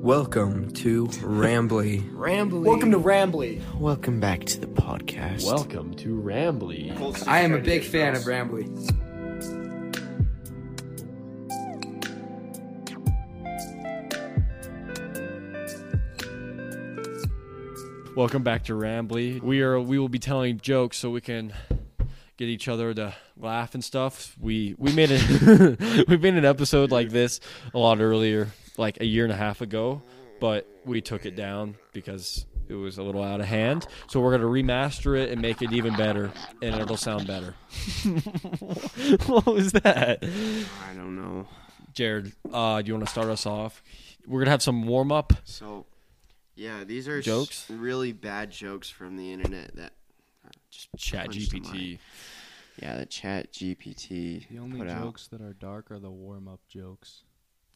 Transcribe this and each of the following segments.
Welcome to Rambly. Rambly. Welcome to Rambly. Welcome back to the podcast. Welcome to Rambly. I am a big fan of Rambly. Welcome back to Rambly. We are we will be telling jokes so we can get each other to laugh and stuff. We we made it we made an episode like this a lot earlier, like a year and a half ago, but we took it down because it was a little out of hand. So we're gonna remaster it and make it even better, and it'll sound better. what was that? I don't know. Jared, uh, do you want to start us off? We're gonna have some warm up. So, yeah, these are s- Jokes? really bad jokes from the internet that just Chat punched to GPT. Yeah, the Chat GPT The only put out. jokes that are dark are the warm up jokes.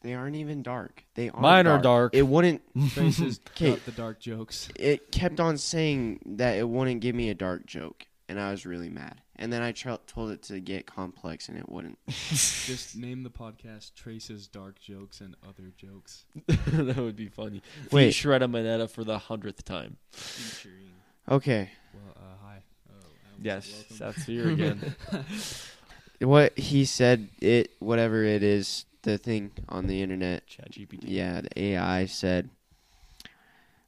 They aren't even dark. They are Mine are dark. It wouldn't. Faces Okay. cut the dark jokes. It kept on saying that it wouldn't give me a dark joke, and I was really mad. And then I tr- told it to get complex, and it wouldn't. Just name the podcast Trace's Dark Jokes and Other Jokes. that would be funny. Wait. Wait, ShreddaManeda for the hundredth time. Featuring. Okay, Well, uh, hi. I almost Yes, said welcome. that's here again. what he said, it whatever it is, the thing on the internet Chat GPT. Yeah, the AI said,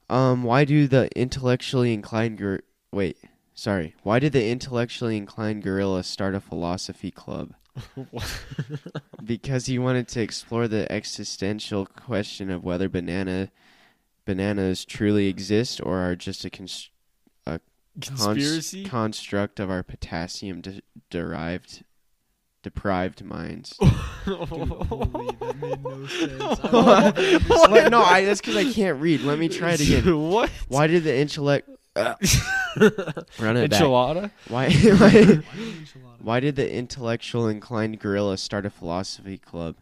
um, why do the intellectually inclined gor- wait, sorry, why did the intellectually inclined gorilla start a philosophy club? because he wanted to explore the existential question of whether banana bananas truly exist or are just a cons- cons- Conspiracy. construct of our potassium de- derived deprived minds. Dude, holy, that made no sense. I love. What? No, I, that's because I can't read. Let me try it again. what? Why did the intellect uh, run it back? Enchilada? Why, why, Why enchilada? why did the intellectual inclined gorilla start a philosophy club?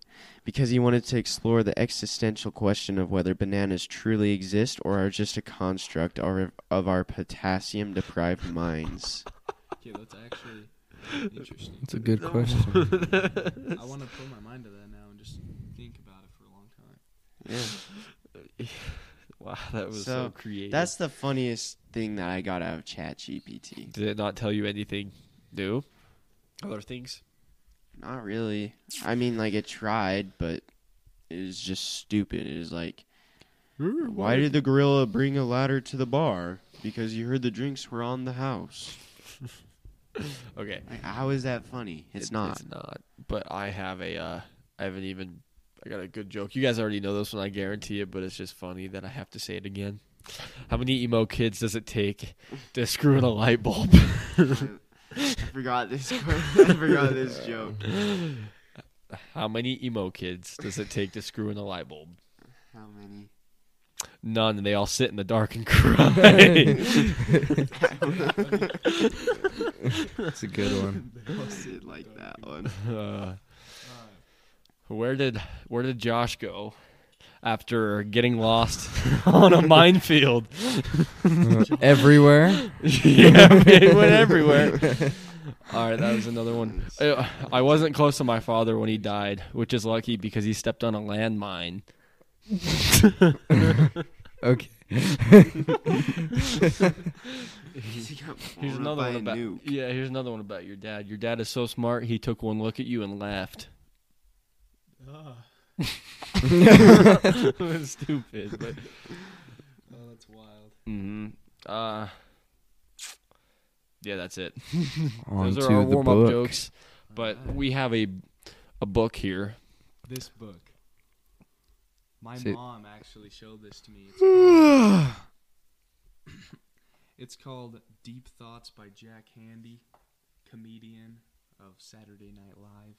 Because he wanted to explore the existential question of whether bananas truly exist or are just a construct of, of our potassium deprived minds. Okay, that's actually interesting. That's a good question. I want to put my mind to that now and just think about it for a long time. Yeah. Wow, that was so, So, creative. That's the funniest thing that I got out of ChatGPT. Did it not tell you anything new? Other things? Not really. I mean, like, it tried, but it was just stupid. It was like, Why did the gorilla bring a ladder to the bar? Because you heard the drinks were on the house. Okay. Like, how is that funny? It's It- not. It's not. But I have a. Uh, I haven't even. I got a good joke. You guys already know this one. I guarantee it. But it's just funny that I have to say it again. How many emo kids does it take to screw in a light bulb? I forgot this. I forgot this joke. How many emo kids does it take to screw in a light bulb? How many? None. And they all sit in the dark and cry. That's a good one. Sit like that one. uh, where did Where did Josh go after getting lost on a minefield? Everywhere. yeah, it went everywhere. All right, that was another one. I, I wasn't close to my father when he died, which is lucky because he stepped on a landmine. Okay. Here's another one about yeah. Here's another one about your dad. Your dad is so smart. He took one look at you and laughed. Ah, it was stupid, but oh, that's wild. hmm uh, yeah, that's it. Those are our warm up jokes. But Alright. we have a a book here. This book. My See- mom actually showed this to me. It's called, it's called Deep Thoughts by Jack Handey, comedian of Saturday Night Live.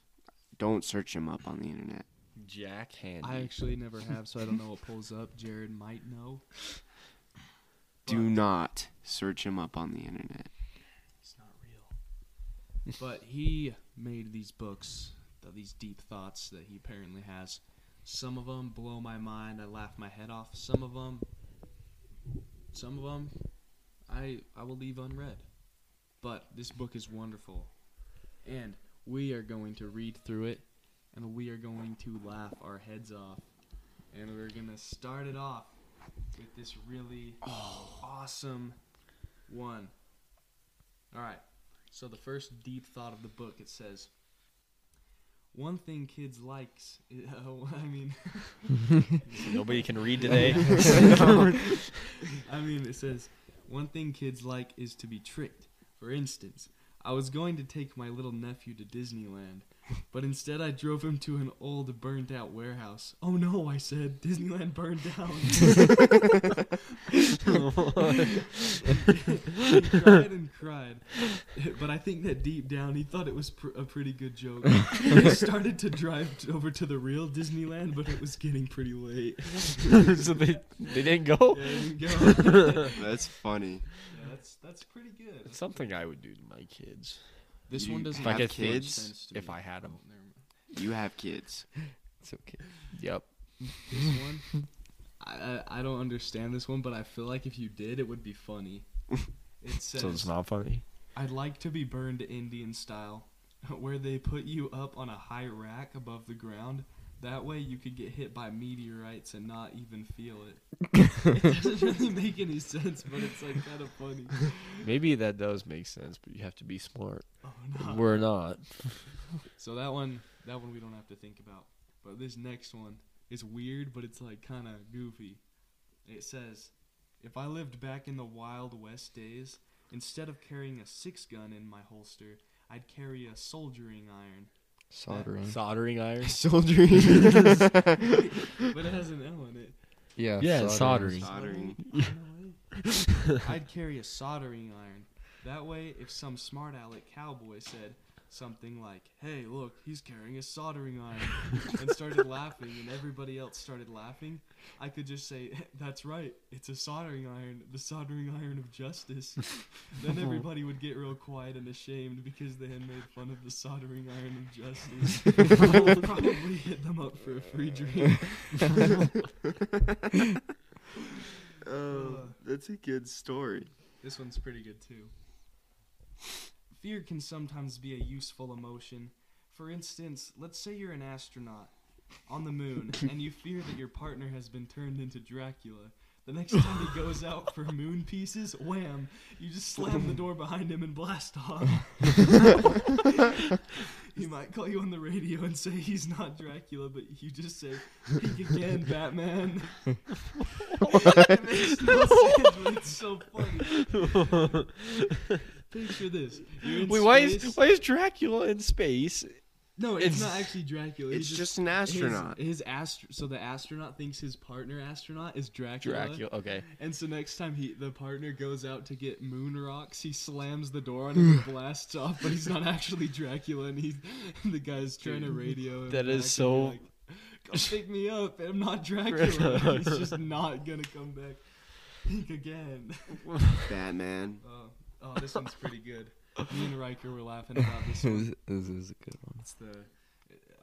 Don't search him up on the internet. Jack Handey. I actually never have, so I don't know what pulls up. Jared might know. Do But not search him up on the internet. It's not real. but he made these books, th- these deep thoughts that he apparently has. Some of them blow my mind. I laugh my head off. Some of them, some of them, I I will leave unread. But this book is wonderful, and we are going to read through it, and we are going to laugh our heads off. and we're gonna start it off with this really awesome one. All right. So the first deep thought of the book it says, "One thing kids likes, i- oh, I mean, Nobody can read today. I mean, it says, one thing kids like is to be tricked. For instance, I was going to take my little nephew to Disneyland, but instead I drove him to an old, burnt out warehouse. Oh no, I said, Disneyland burned down. he cried and cried, but I think that deep down he thought it was pr- a pretty good joke. he started to drive t- over to the real Disneyland, but it was getting pretty late. so they they didn't go. Yeah, he didn't go. That's funny. Yeah, that's that's pretty good. It's something I would do to my kids This You one doesn't If I have could kids, sense to if me. I had 'em. Oh, never mind. You have kids. It's okay. Yep. This one, I, I I don't understand this one, but I feel like if you did, it would be funny. It says, So it's not funny. "I'd like to be burned Indian style, where they put you up on a high rack above the ground. That way, you could get hit by meteorites and not even feel it." it doesn't really make any sense, but it's like kind of funny. Maybe that does make sense, but you have to be smart. Oh no. We're not. So that one, that one we don't have to think about. But this next one is weird, but it's like kind of goofy. It says, "If I lived back in the Wild West days, instead of carrying a six gun in my holster, I'd carry a soldiering iron." Soldering. Soldering iron. Soldiering. but it has an L in it. Yeah. Yeah, soldering. Soldering. I'd carry a soldering iron. That way, if some smart aleck cowboy said something like, "Hey, look, he's carrying a soldering iron," and started laughing, and everybody else started laughing, I could just say, "That's right, it's a soldering iron, the soldering iron of justice." then everybody would get real quiet and ashamed because they had made fun of the soldering iron of justice. I would probably hit them up for a free drink. Oh, uh, that's a good story. This one's pretty good too. Fear can sometimes be a useful emotion. For instance, let's say you're an astronaut on the moon and you fear that your partner has been turned into Dracula. The next time he goes out for moon pieces, wham, you just slam the door behind him and blast off. he might call you on the radio and say he's not Dracula, but you just say, Peek again, Batman. it makes no sense, but it's so funny. Picture this. Wait, why is why is Dracula in space? No, it's, it's- not actually Dracula. It's He's just an astronaut. His, his astro- so the astronaut thinks his partner astronaut is Dracula. Dracula. Okay. And so next time he the partner goes out to get moon rocks, he slams the door on him and blasts off, but he's not actually Dracula, and he the guy's trying to radio. him That is back and be so- Like, Come pick me up. I'm not Dracula. he's just not gonna come back. Think again. Batman. Oh, oh, this one's pretty good. Me and Riker were laughing about this this, one. this is a good one. It's the.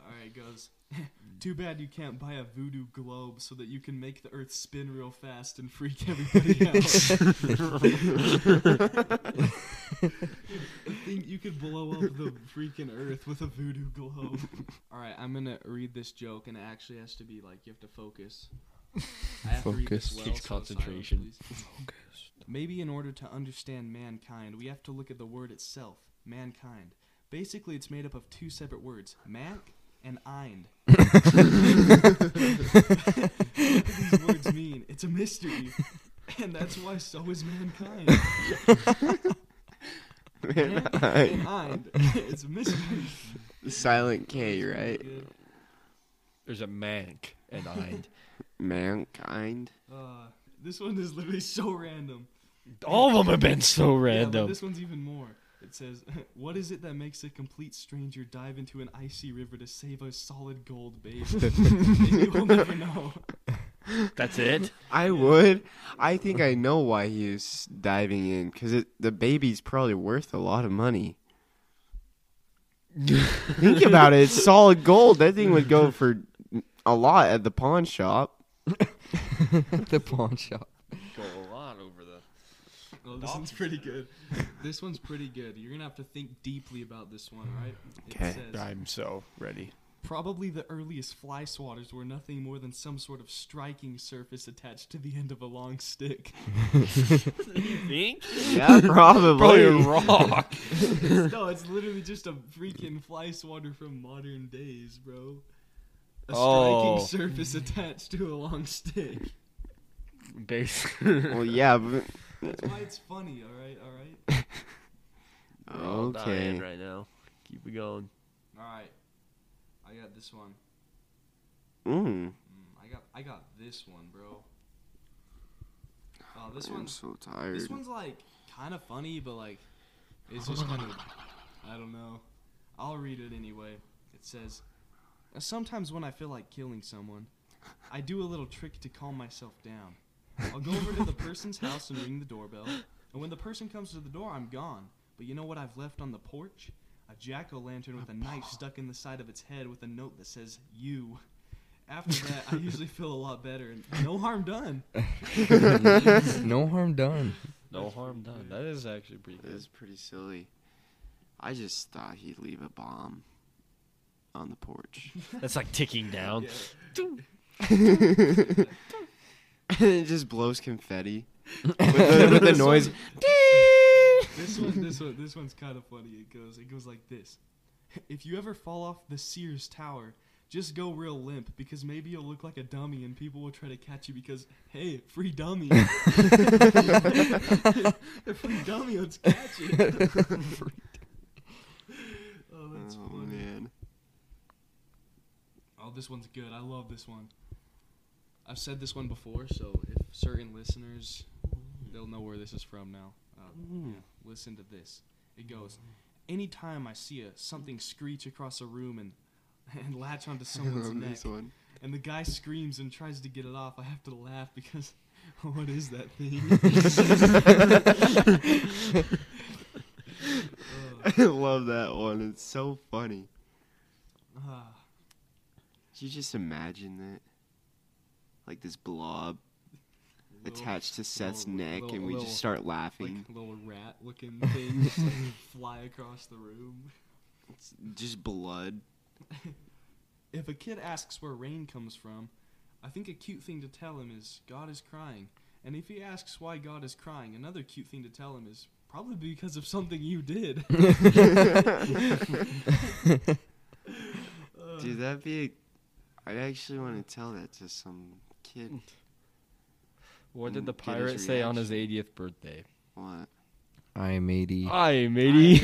All right, it goes. Too bad you can't buy a voodoo globe so that you can make the Earth spin real fast and freak everybody out. I think you could blow up the freaking Earth with a voodoo globe. All right, I'm gonna read this joke, and it actually has to be like you have to focus. I have to read this Focus. well, Takes so silence, concentration. Please. Maybe in order to understand mankind, we have to look at the word itself, mankind. Basically, it's made up of two separate words, mank and eind. what do these words mean? It's a mystery. And that's why so is mankind. Mank and eind. It's a mystery. Silent K, right? There's a mank and Eind. Mankind. Uh, this one is literally so random. All of them have been so Yeah, but random. this one's even more. It says, "What is it that makes a complete stranger dive into an icy river to save a solid gold babe?" Maybe we'll never know. That's it. I would. I think I know why he is diving in because the baby's probably worth a lot of money. Think about it. It's solid gold. That thing would go for a lot at the pawn shop. the pawn shop. Go a lot over the. Oh, this one's pretty good. This one's pretty good. You're gonna have to think deeply about this one, right? Okay. I'm so ready. Probably the earliest fly swatters were nothing more than some sort of striking surface attached to the end of a long stick. you think? Yeah, probably. Probably a rock. no, it's literally just a freaking fly swatter from modern days, bro. A Oh. striking surface attached to a long stick. Basically. well, yeah, but That's why it's funny, alright, alright? We're all okay. right now. Keep it going. Alright. I got this one. Mm. Mm, I got I got this one, bro. Oh, this I'm one's so tired. this one's like kind of funny, but like it's just kind of I don't know. I'll read it anyway. It says, "Sometimes when I feel like killing someone, I do a little trick to calm myself down. I'll go over to the person's house and ring the doorbell, and when the person comes to the door, I'm gone. But you know what I've left on the porch? A jack o' lantern with a knife stuck in the side of its head with a note that says "You." After that, I usually feel a lot better, and no harm done. no harm done. No harm done. That is actually pretty That good. is pretty silly. I just thought he'd leave a bomb on the porch. That's like ticking down. and it just blows confetti with the, with the noise. This one, this one, this one's kind of funny. It goes, it goes like this: If you ever fall off the Sears Tower, just go real limp because maybe you'll look like a dummy and people will try to catch you because hey, free dummy, free dummy, let's catch you. oh, that's Oh funny. man. Oh, this one's good. I love this one. I've said this one before, so if certain listeners, they'll know where this is from now. Uh, yeah, listen to this. It goes, anytime I see a something screech across a room and and latch onto someone's neck, and the guy screams and tries to get it off, I have to laugh because what is that thing? I love that one. It's so funny. Did you just imagine that? Like this blob little- attached to Seth's little- neck, little- and we just start like laughing. little rat-looking things like, fly across the room. It's just blood. If a kid asks where rain comes from, I think a cute thing to tell him is God is crying. And if he asks why God is crying, another cute thing to tell him is probably because of something you did. Dude, that'd be. I actually want to tell that to some kid. What did mm, the Get his pirate say on his 80th birthday? What? I am 80. Hi, matey.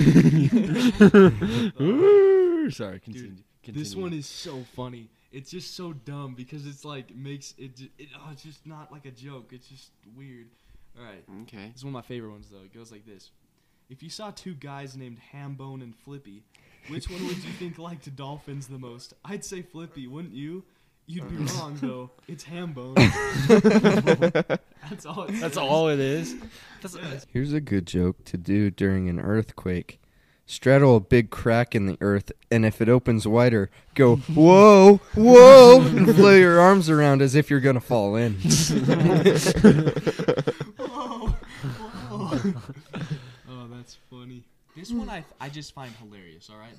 Ooh, Sorry, continue. continue. this one is so funny. It's just so dumb because it's like makes it, ju- it oh, it's just not like a joke. It's just weird. All right. Okay. It's one of my favorite ones though. It goes like this: If you saw two guys named Hambone and Flippy, which one would you think liked dolphins the most? I'd say Flippy, wouldn't you? You'd be mm-hmm. wrong though. It's Hambone. That's all. It That's says. all it is. That's, Yeah. Here's a good joke to do during an earthquake. Straddle a big crack in the earth, and if it opens wider, go, whoa, whoa, and flow your arms around as if you're going to fall in. Whoa, whoa. oh, that's funny. This one I I just find hilarious. All right,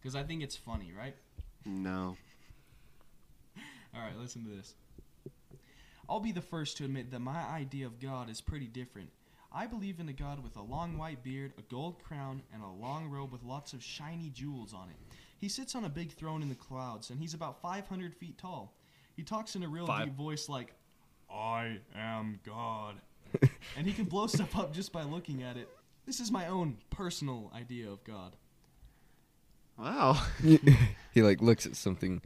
because I think it's funny, right? No. All right, listen to this. I'll be the first to admit that my idea of God is pretty different. I believe in a God with a long white beard, a gold crown, and a long robe with lots of shiny jewels on it. He sits on a big throne in the clouds, and he's about 500 feet tall. He talks in a real Five. deep voice like, I am God. and he can blow stuff up just by looking at it. This is my own personal idea of God. Wow. he like looks at something.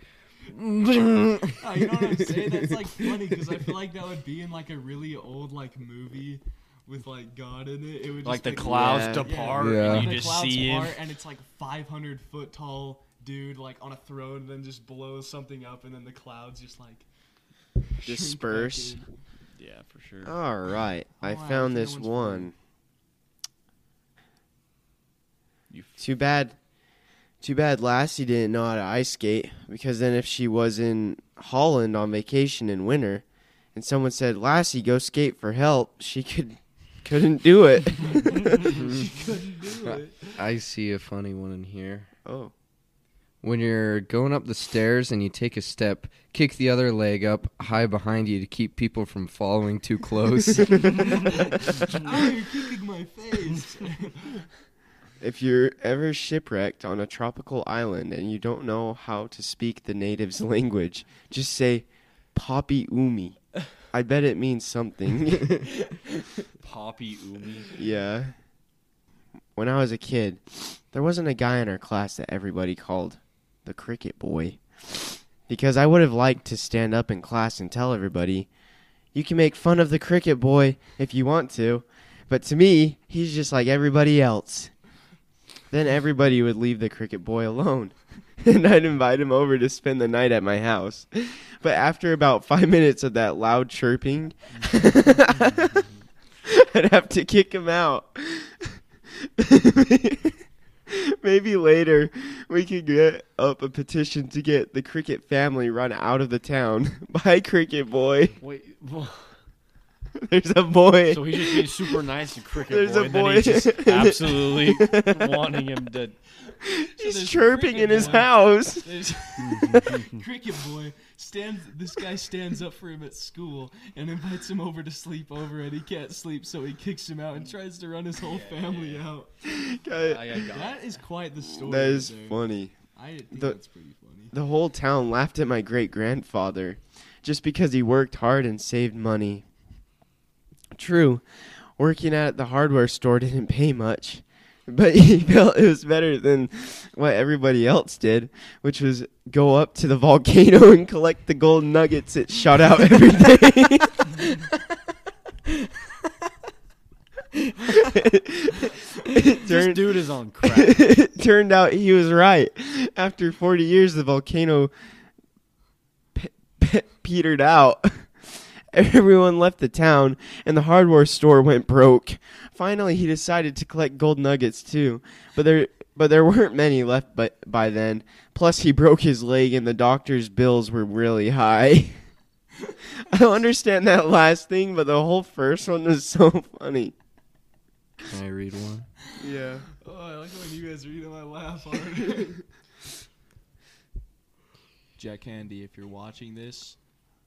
Oh, you know what I'm saying? That's like funny because I feel like that would be in like a really old like movie with like God in it. It would just like the be- clouds Yeah. depart Yeah. and you the just clouds see him. and it's like 500 foot tall dude like on a throne, and then just blows something up, and then the clouds just like Disperse. Yeah, for sure. All right. Oh, I Oh, wow, found this one. Too bad. Too bad Lassie didn't know how to ice skate because then if she was in Holland on vacation in winter and someone said, "Lassie, go skate for help," she could couldn't do it. she couldn't do it. I see a funny one in here. oh. when you're going up the stairs and you take a step, kick the other leg up high behind you to keep people from following too close. oh, you're kicking my face. If you're ever shipwrecked on a tropical island and you don't know how to speak the native's language, just say Poppy Umi. I bet it means something. Poppy Umi. yeah. When I was a kid, there wasn't a guy in our class that everybody called the cricket boy. Because I would have liked to stand up in class and tell everybody, you can make fun of the cricket boy if you want to, but to me, he's just like everybody else. Then everybody would leave the cricket boy alone, and I'd invite him over to spend the night at my house. But after about five minutes of that loud chirping, I'd have to kick him out. Maybe later we could get up a petition to get the cricket family run out of the town. Bye, cricket boy. Wait, There's a boy. so he's just being super nice to Cricket There's Boy, a and then boy. he's just absolutely wanting him to. He's there's a chirping in his boy. house. Cricket boy stands. This guy stands up for him at school and invites him over to sleep over, and he can't sleep, so he kicks him out and tries to run his whole family out. Guy- I, I That is quite the story. That is there. funny. I think The- that's pretty funny. The whole town laughed at my great grandfather just because he worked hard and saved money. True, working at the hardware store didn't pay much, but he felt it was better than what everybody else did, which was go up to the volcano and collect the gold nuggets it shot out every day. it This turned, dude is on crack. it turned out he was right. After 40 years, the volcano pe- pe- petered out. Everyone left the town, and the hardware store went broke. Finally, he decided to collect gold nuggets too, but there, but there weren't many left by, by then. Plus, he broke his leg, and the doctor's bills were really high. I don't understand that last thing, but the whole first one was so funny. Can I read one? Yeah. Oh, I like when you guys read them. I laugh hard. Jack Candy, if you're watching this,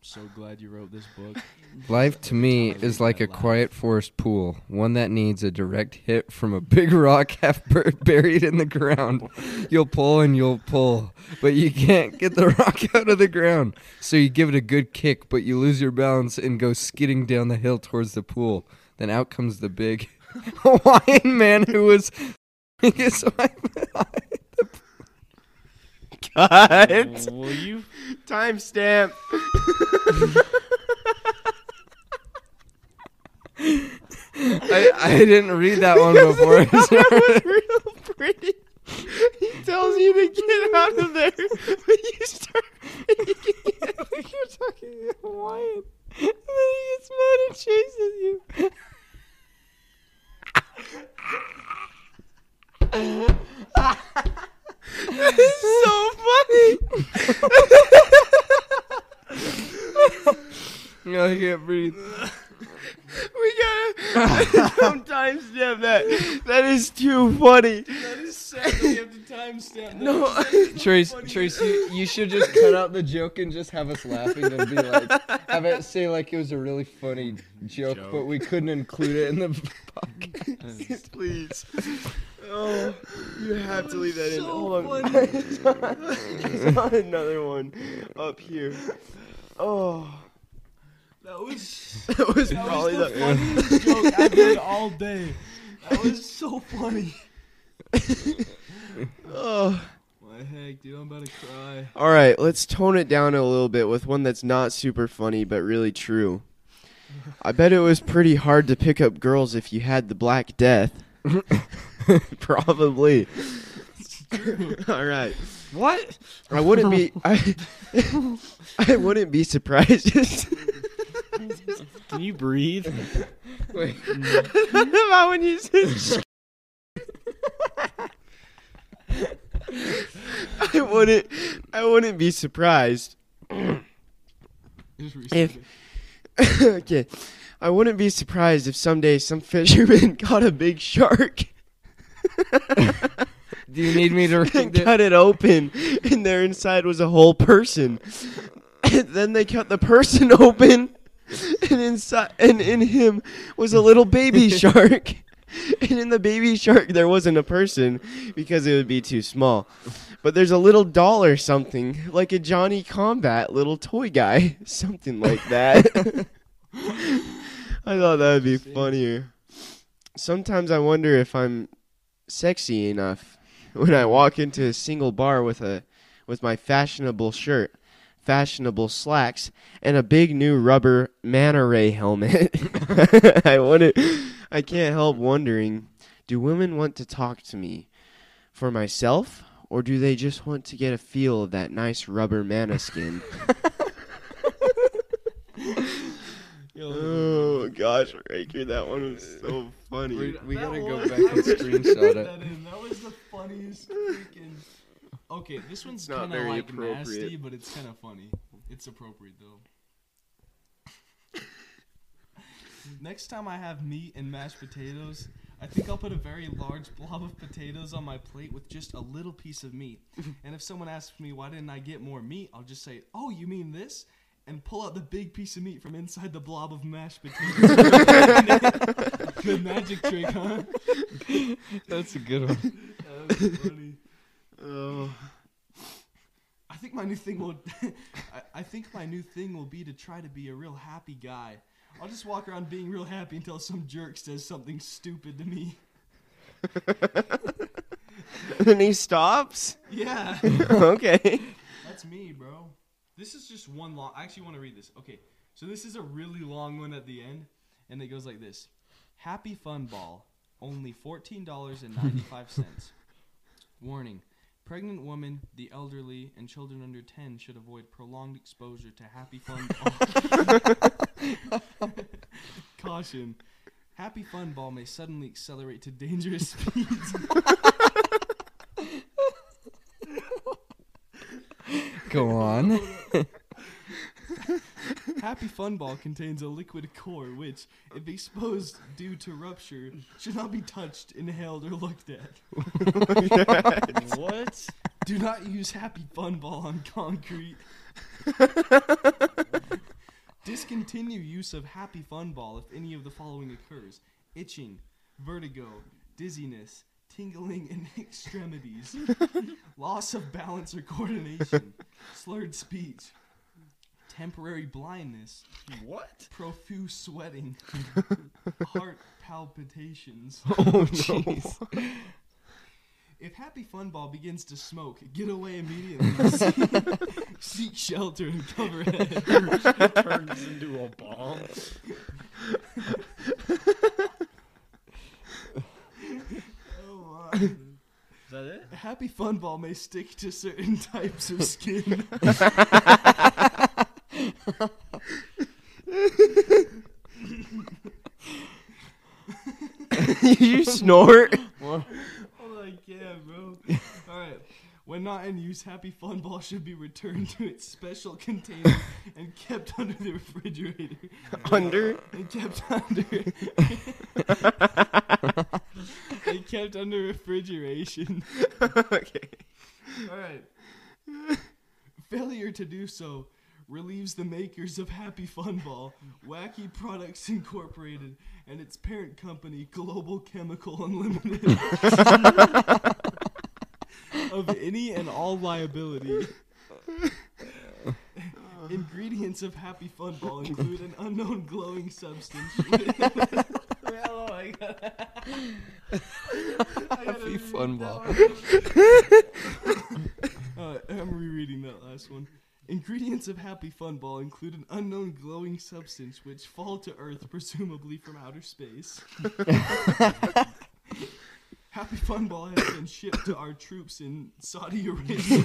so glad you wrote this book. Life to me is like a made quiet forest pool, one that needs a direct hit from a big rock half bur- buried in the ground. You'll pull and you'll pull, but you can't get the rock out of the ground. So you give it a good kick, but you lose your balance and go skidding down the hill towards the pool. Then out comes the big Hawaiian man who was his wife. Cut. Will you? Timestamp. I, I didn't read that one before. that was real pretty. He tells you to get out of there, but you start. You're talking Hawaiian, and then he gets mad and chases you. that is so funny. no, I can't breathe. We gotta some timestamp that. That is too funny. that is sad that we have to timestamp. No. Trace, Trace, you, you should just cut out the joke and just have us laughing and be like, have it say like it was a really funny joke, Joke. but we couldn't include it in the podcast. Please. Oh, you have to leave that in. so Hold on. funny. It's on- it's on another one up here. Oh, That was that was that probably was the the. funniest joke I've heard all day. That was so funny. Oh. My heck, dude, I'm about to cry. All right, let's tone it down a little bit with one that's not super funny but really true. I bet it was pretty hard to pick up girls if you had the Black Death. Probably. All right. What? I wouldn't be I I wouldn't be surprised. Can you breathe? Wait, mm-hmm. about when you said I wouldn't I wouldn't be surprised If- okay. I wouldn't be surprised if someday some fisherman caught a big shark. Do you need me to read it? cut it open, and there inside was a whole person. And then they cut the person open, and inside and in him was a little baby shark. And in the baby shark there wasn't a person because it would be too small. But there's a little doll or something, like a Johnny Combat little toy guy, something like that. I thought that would be funnier. Sometimes I wonder if I'm sexy enough when I walk into a single bar with a with my fashionable shirt, fashionable slacks, and a big new rubber manta ray helmet. I wonder I can't help wondering, do women want to talk to me for myself or do they just want to get a feel of that nice rubber mana skin? oh gosh, Raker, that one was so funny. We, we gotta go back and screenshot it. That, in. that was the funniest freaking. Okay, this one's kind of like nasty, but it's kind of funny. It's appropriate though. Next time I have meat and mashed potatoes, I think I'll put a very large blob of potatoes on my plate with just a little piece of meat. And if someone asks me why didn't I get more meat, I'll just say, "Oh, you mean this?" and pull out the big piece of meat from inside the blob of mashed potatoes. Good magic trick, huh? That's a good one. That was funny. Oh. I think my new thing will. I, I think my new thing will be to try to be a real happy guy. I'll just walk around being real happy until some jerk says something stupid to me. then he stops? Yeah, okay. that's me, bro. This is just one long. I actually want to read this. Okay, so this is a really long one at the end, and it goes like this: Happy Fun Ball, only fourteen dollars and ninety-five cents. Warning: Pregnant women, the elderly, and children under 10 should avoid prolonged exposure to Happy Fun Ball. Caution. Happy Fun Ball may suddenly accelerate to dangerous speeds. Go on. Happy Fun Ball contains a liquid core which, if exposed due to rupture, should not be touched, inhaled, or looked at. what? Do not use Happy Fun Ball on concrete. Discontinue use of Happy Fun Ball if any of the following occurs itching, vertigo, dizziness, tingling in extremities, loss of balance or coordination, slurred speech, temporary blindness, What? profuse sweating, heart palpitations. Oh, jeez. If Happy Fun Ball begins to smoke, get away immediately. Seek- Seek shelter and cover head. Turns into a bomb. Oh, my. Is that it? Happy Fun Ball may stick to certain types of skin. you snort? I'm like, yeah, bro. Alright. When not in use, Happy Fun Ball should be returned to its special container and kept under the refrigerator. Under? And kept under. and kept under refrigeration. okay. Alright. Failure to do so relieves the makers of Happy Fun Ball, Wacky Products Incorporated, and its parent company, Global Chemical Unlimited, of any and all liability. Ingredients of Happy Fun Ball include an unknown glowing substance. Happy fun ball. Uh, I'm rereading that last one. Ingredients of Happy Fun Ball include an unknown glowing substance which fall to Earth, presumably from outer space. Happy Fun Ball has been shipped to our troops in Saudi Arabia.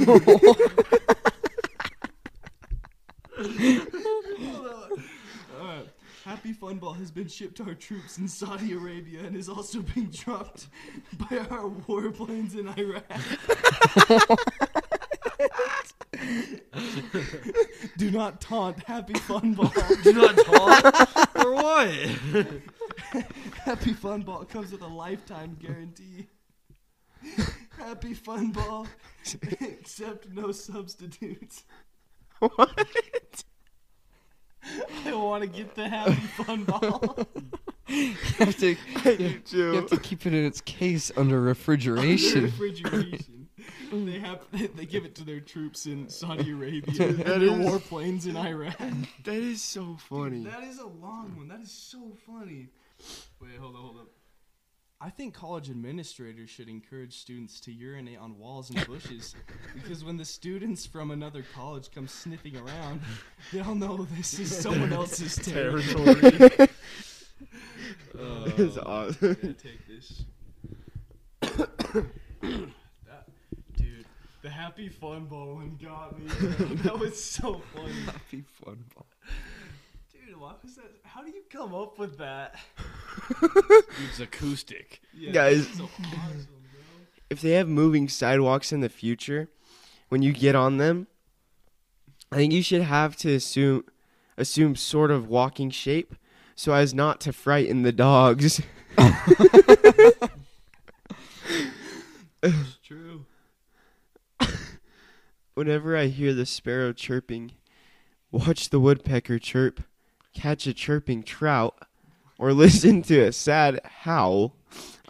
Alright. Happy Fun Ball has been shipped to our troops in Saudi Arabia and is also being dropped by our warplanes in Iraq. Do not taunt Happy Fun Ball. Do not taunt? or what? Happy Fun Ball comes with a lifetime guarantee. Happy fun ball, except no substitutes. What? I want to get the happy fun ball. You have to, you Joe. have to keep it in its case under Under refrigeration. Refrigeration. They have they give it to their troops in Saudi Arabia Dude, and that their warplanes in Iraq. That is so funny. That is a long one. That is so funny. Wait, hold on, hold on. I think college administrators should encourage students to urinate on walls and bushes because when the students from another college come sniffing around, they'll know this is someone else's territory. That's Oh, awesome. take this. that, dude, the happy fun ball one got me. that was so funny. Happy fun ball. Dude, why was that? How do you come up with that? It's acoustic. Yeah, Guys. that's so awesome, bro. if they have moving sidewalks in the future, when you get on them, I think you should have to assume assume sort of walking shape so as not to frighten the dogs. Whenever I hear the sparrow chirping, watch the woodpecker chirp, catch a chirping trout, or listen to a sad howl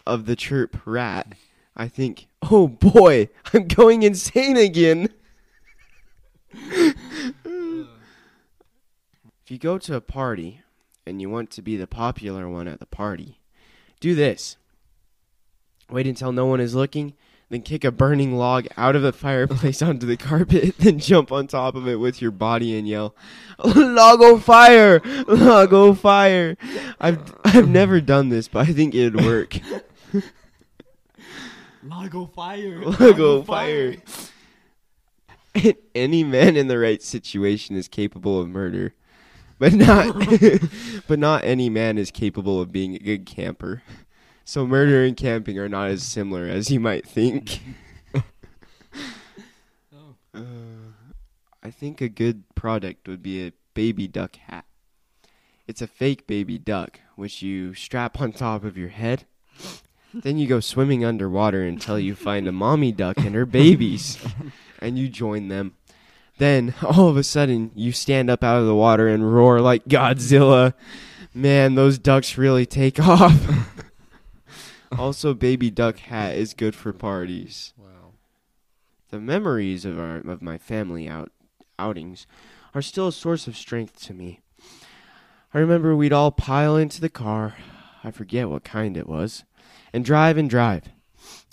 of the chirp rat, I think, oh boy, I'm going insane again. If you go to a party and you want to be the popular one at the party, do this. Wait until no one is looking, then kick a burning log out of the fireplace onto the carpet, then jump on top of it with your body and yell, "Log o' fire! Log o' fire!" I've I've never done this, but I think it'd work. Lago fire. Log o' fire! Any man in the right situation is capable of murder, but not but not any man is capable of being a good camper. So murder and camping are not as similar as you might think. Oh. Uh, I think a good product would be a baby duck hat. It's a fake baby duck, which you strap on top of your head. Then you go swimming underwater until you find a mommy duck and her babies, and you join them. Then, all of a sudden, you stand up out of the water and roar like Godzilla. Man, those ducks really take off. Also, baby duck hat is good for parties Wow. the memories of our of my family out outings are still a source of strength to me. I remember we'd all pile into the car, I forget what kind it was, and drive and drive.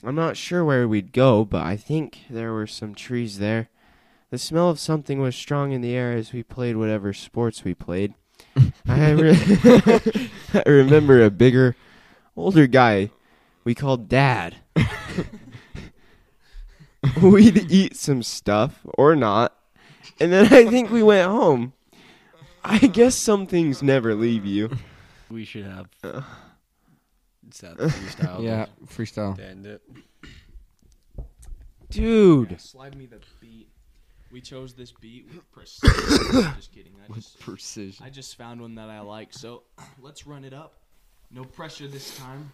I'm not sure where we'd go, but I think there were some trees there. The smell of something was strong in the air as we played whatever sports we played. I, re- I remember a bigger, older guy we called Dad. We'd eat some stuff or not, and then I think we went home. I guess some things never leave you. We should have. Uh. It's that freestyle. Yeah, freestyle. to end it. Dude. Slide me the beat. We chose this beat with precision. just kidding. I just Precision. I just found one that I like. So let's run it up. No pressure this time.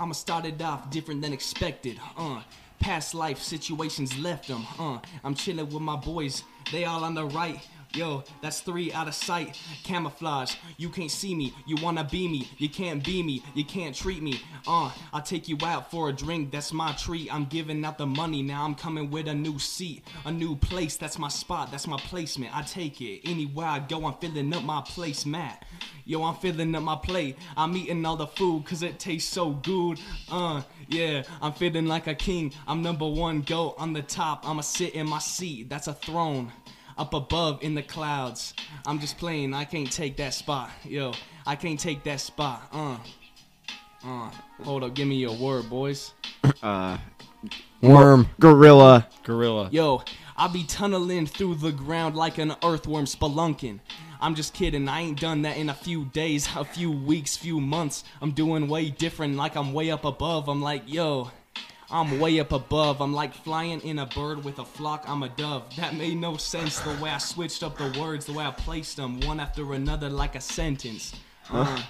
I'ma start it off different than expected. Uh, past life situations left them. Uh, I'm chilling with my boys, they all on the right. Yo, that's three out of sight. Camouflage, you can't see me. You wanna be me, you can't be me, you can't treat me. Uh, I'll take you out for a drink, that's my treat. I'm giving out the money, now I'm coming with a new seat, a new place. That's my spot, that's my placement. I take it anywhere I go, I'm filling up my place, Matt. Yo, I'm filling up my plate. I'm eating all the food cause it tastes so good. Uh, yeah, I'm feeling like a king. I'm number one go on the top. I'ma sit in my seat, that's a throne up above in the clouds. I'm just playing, I can't take that spot. Yo, I can't take that spot. Uh. Uh. Hold up, give me your word, boys. Uh, Worm. gorilla. Gorilla. Yo, I be tunneling through the ground like an earthworm spelunking. I'm just kidding, I ain't done that in a few days, a few weeks, few months. I'm doing way different, like I'm way up above. I'm like, yo, I'm way up above. I'm like flying in a bird with a flock. I'm a dove. That made no sense the way I switched up the words, the way I placed them one after another like a sentence. Uh,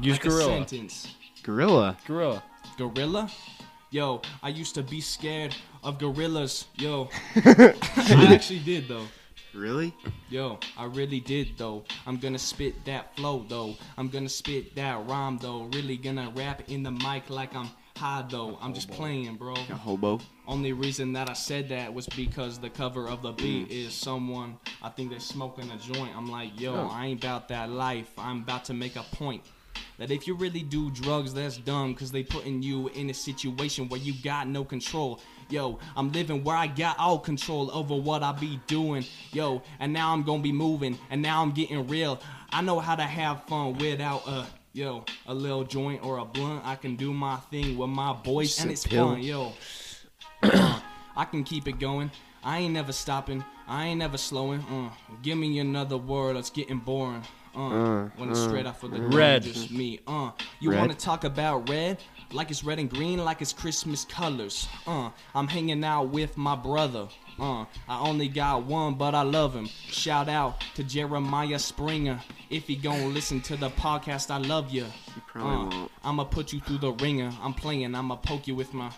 Use like a gorilla. sentence. Gorilla. Gorilla. Gorilla? Yo, I used to be scared of gorillas. Yo, I actually did though. Really? Yo, I really did though. I'm gonna spit that flow though. I'm gonna spit that rhyme though. Really gonna rap in the mic like I'm high though. I'm just playing, bro. A hobo. Only reason that I said that was because the cover of the beat is someone I think they're smoking a joint. I'm like, yo, I ain't about that life. I'm about to make a point. That if you really do drugs, that's dumb, cause they putting you in a situation where you got no control. Yo, I'm living where I got all control over what I be doing. Yo, and now I'm gonna be moving, and now I'm getting real. I know how to have fun without a yo, a little joint or a blunt. I can do my thing with my boys, Just and it's pill. fun, yo. Uh, I can keep it going. I ain't never stopping. I ain't never slowing. Uh, give me another word. It's getting boring. Uh, when it's straight off of the dome, Red. just me. Uh, you Red. want to talk about red? Like it's red and green, like it's Christmas colors. Uh, I'm hanging out with my brother. Uh, I only got one, but I love him. Shout out to Jeremiah Springer. If he gon' listen to the podcast, I love you. Uh. I'ma put you through the ringer. I'm playing. I'ma poke you with my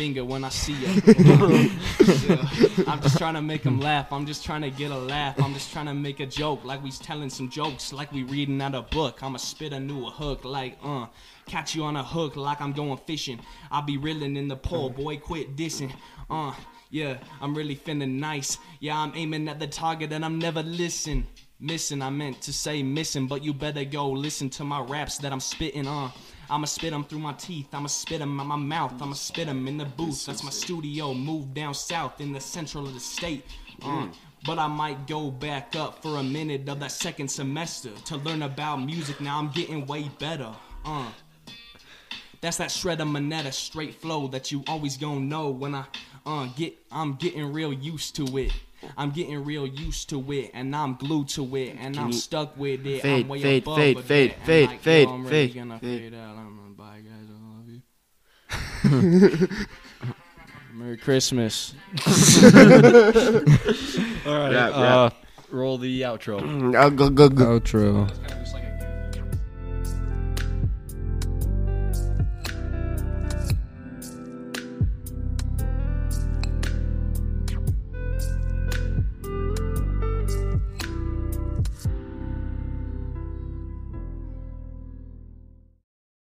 finger when I see you. I'm just trying to make him laugh. I'm just trying to get a laugh. I'm just trying to make a joke, like we's telling some jokes, like we reading out a book. I'ma spit a new hook, like uh, catch you on a hook, like I'm going fishing. I'll be reeling in the pole, boy. Quit dissing. Uh, yeah, I'm really feeling nice. Yeah, I'm aiming at the target and I'm never listen. Missing, I meant to say missing, but you better go listen to my raps that I'm spitting on. I'ma spit 'em through my teeth, I'ma spit 'em out my mouth, I'ma spit 'em in the booth. That's my studio, moved down south in the central of the state. Uh, but I might go back up for a minute of that second semester to learn about music. Now I'm getting way better. Uh, that's that ShreddaManeda straight flow that you always gonna know when I uh get I'm getting real used to it. I'm getting real used to it and I'm glued to it and I'm you- stuck with it. Fade, I'm way fade, above fade, fade, that. Fade, like, fade, yo, I'm really fade, gonna fade. fade out. I'm gonna bye guys. I love you. Merry Christmas. All right. Rap, uh, roll the outro. Go, go, go. Outro.